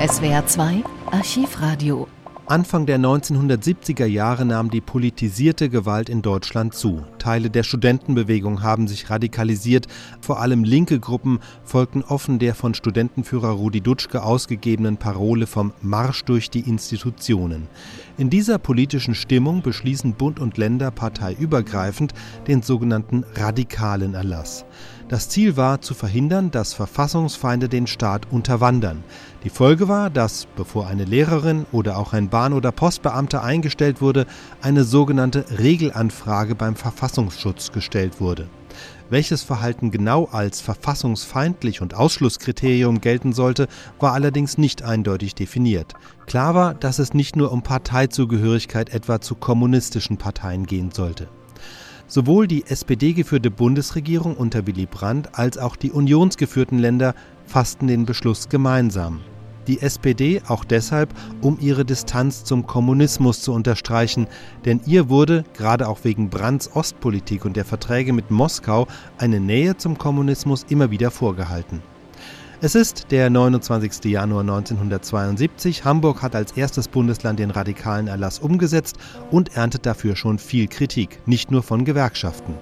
SWR 2 Archivradio Anfang der 1970er Jahre nahm die politisierte Gewalt in Deutschland zu. Teile der Studentenbewegung haben sich radikalisiert. Vor allem linke Gruppen folgten offen der von Studentenführer Rudi Dutschke ausgegebenen Parole vom Marsch durch die Institutionen. In dieser politischen Stimmung beschließen Bund und Länder parteiübergreifend den sogenannten radikalen Erlass. Das Ziel war zu verhindern, dass Verfassungsfeinde den Staat unterwandern. Die Folge war, dass, bevor eine Lehrerin oder auch ein Bahn- oder Postbeamter eingestellt wurde, eine sogenannte Regelanfrage beim Verfassungsschutz gestellt wurde. Welches Verhalten genau als verfassungsfeindlich und Ausschlusskriterium gelten sollte, war allerdings nicht eindeutig definiert. Klar war, dass es nicht nur um Parteizugehörigkeit etwa zu kommunistischen Parteien gehen sollte. Sowohl die SPD-geführte Bundesregierung unter Willy Brandt als auch die unionsgeführten Länder fassten den Beschluss gemeinsam. Die SPD auch deshalb, um ihre Distanz zum Kommunismus zu unterstreichen, denn ihr wurde, gerade auch wegen Brandts Ostpolitik und der Verträge mit Moskau, eine Nähe zum Kommunismus immer wieder vorgehalten. Es ist der 29. Januar 1972. Hamburg hat als erstes Bundesland den radikalen Erlass umgesetzt und erntet dafür schon viel Kritik, nicht nur von Gewerkschaften.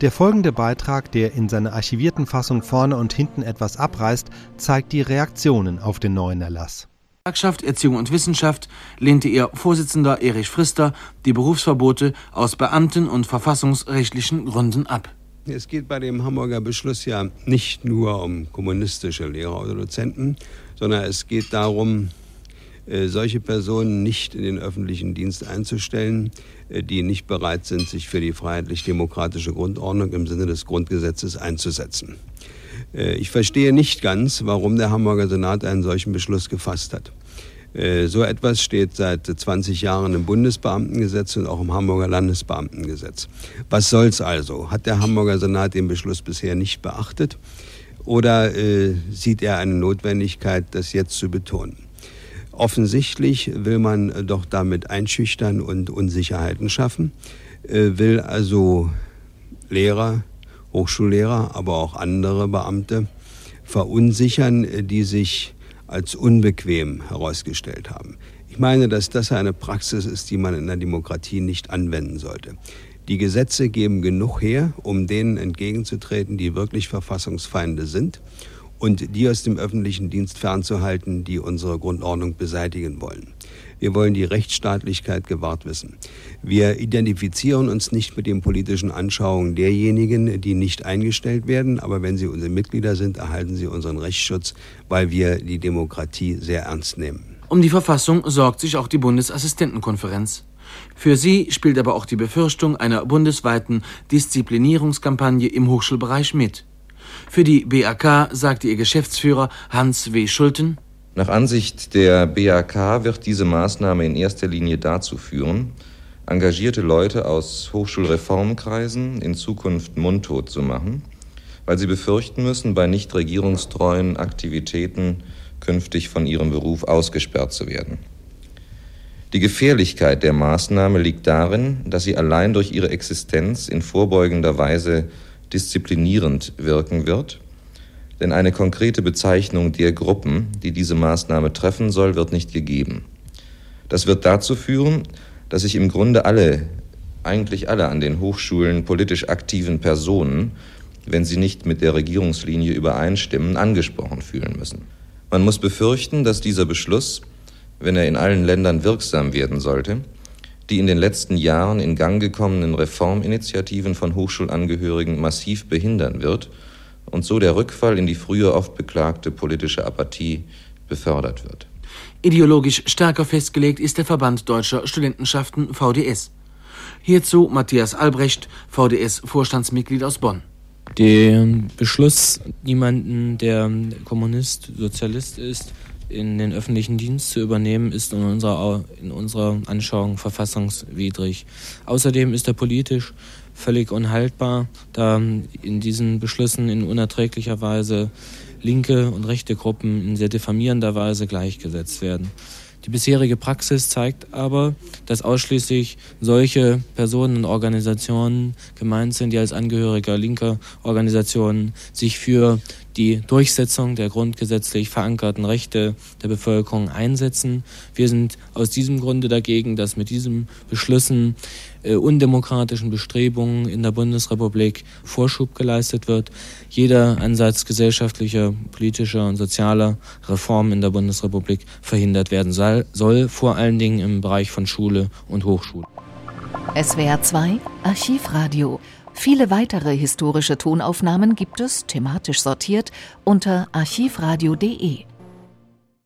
Der folgende Beitrag, der in seiner archivierten Fassung vorne und hinten etwas abreißt, zeigt die Reaktionen auf den neuen Erlass. Gewerkschaft Erziehung und Wissenschaft lehnte ihr Vorsitzender Erich Frister die Berufsverbote aus beamten- und verfassungsrechtlichen Gründen ab. Es geht bei dem Hamburger Beschluss ja nicht nur um kommunistische Lehrer oder Dozenten, sondern es geht darum, solche Personen nicht in den öffentlichen Dienst einzustellen, äh, die nicht bereit sind, sich für die freiheitlich-demokratische Grundordnung im Sinne des Grundgesetzes einzusetzen. Äh, ich verstehe nicht ganz, warum der Hamburger Senat einen solchen Beschluss gefasst hat. Äh, so etwas steht seit 20 Jahren im Bundesbeamtengesetz und auch im Hamburger Landesbeamtengesetz. Was soll's also? Hat der Hamburger Senat den Beschluss bisher nicht beachtet oder äh, sieht er eine Notwendigkeit, das jetzt zu betonen? Offensichtlich will man äh, doch damit einschüchtern und Unsicherheiten schaffen, äh, will also Lehrer, Hochschullehrer, aber auch andere Beamte verunsichern, äh, die sich als unbequem herausgestellt haben. Ich meine, dass das eine Praxis ist, die man in der Demokratie nicht anwenden sollte. Die Gesetze geben genug her, um denen entgegenzutreten, die wirklich Verfassungsfeinde sind und die aus dem öffentlichen Dienst fernzuhalten, die unsere Grundordnung beseitigen wollen. Wir wollen die Rechtsstaatlichkeit gewahrt wissen. Wir identifizieren uns nicht mit den politischen Anschauungen derjenigen, die nicht eingestellt werden, aber wenn sie unsere Mitglieder sind, erhalten sie unseren Rechtsschutz, weil wir die Demokratie sehr ernst nehmen. Um die Verfassung sorgt sich auch die Bundesassistentenkonferenz. Für sie spielt aber auch die Befürchtung einer bundesweiten Disziplinierungskampagne im Hochschulbereich mit. Für die BAK sagte ihr Geschäftsführer Hans W. Schulten, nach Ansicht der BAK wird diese Maßnahme in erster Linie dazu führen, engagierte Leute aus Hochschulreformkreisen in Zukunft mundtot zu machen, weil sie befürchten müssen, bei nicht regierungstreuen Aktivitäten künftig von ihrem Beruf ausgesperrt zu werden. Die Gefährlichkeit der Maßnahme liegt darin, dass sie allein durch ihre Existenz in vorbeugender Weise disziplinierend wirken wird denn eine konkrete Bezeichnung der Gruppen, die diese Maßnahme treffen soll, wird nicht gegeben. Das wird dazu führen, dass sich im Grunde alle, eigentlich alle an den Hochschulen politisch aktiven Personen, wenn sie nicht mit der Regierungslinie übereinstimmen, angesprochen fühlen müssen. Man muss befürchten, dass dieser Beschluss, wenn er in allen Ländern wirksam werden sollte, die in den letzten Jahren in Gang gekommenen Reforminitiativen von Hochschulangehörigen massiv behindern wird und so der Rückfall in die früher oft beklagte politische Apathie befördert wird. Ideologisch stärker festgelegt ist der Verband Deutscher Studentenschaften VDS. Hierzu Matthias Albrecht, VDS-Vorstandsmitglied aus Bonn. Der Beschluss, niemanden, der Kommunist, Sozialist ist, in den öffentlichen Dienst zu übernehmen, ist in unserer, in unserer Anschauung verfassungswidrig. Außerdem ist er politisch völlig unhaltbar, da in diesen Beschlüssen in unerträglicher Weise linke und rechte Gruppen in sehr diffamierender Weise gleichgesetzt werden. Die bisherige Praxis zeigt aber, dass ausschließlich solche Personen und Organisationen gemeint sind, die als Angehöriger linker Organisationen sich für die Durchsetzung der grundgesetzlich verankerten Rechte der Bevölkerung einsetzen. Wir sind aus diesem Grunde dagegen, dass mit diesen Beschlüssen äh, undemokratischen Bestrebungen in der Bundesrepublik Vorschub geleistet wird. Jeder Ansatz gesellschaftlicher, politischer und sozialer Reformen in der Bundesrepublik verhindert werden soll, soll vor allen Dingen im Bereich von Schule und Hochschule. SWR 2 Archivradio. Viele weitere historische Tonaufnahmen gibt es, thematisch sortiert, unter archivradio.de.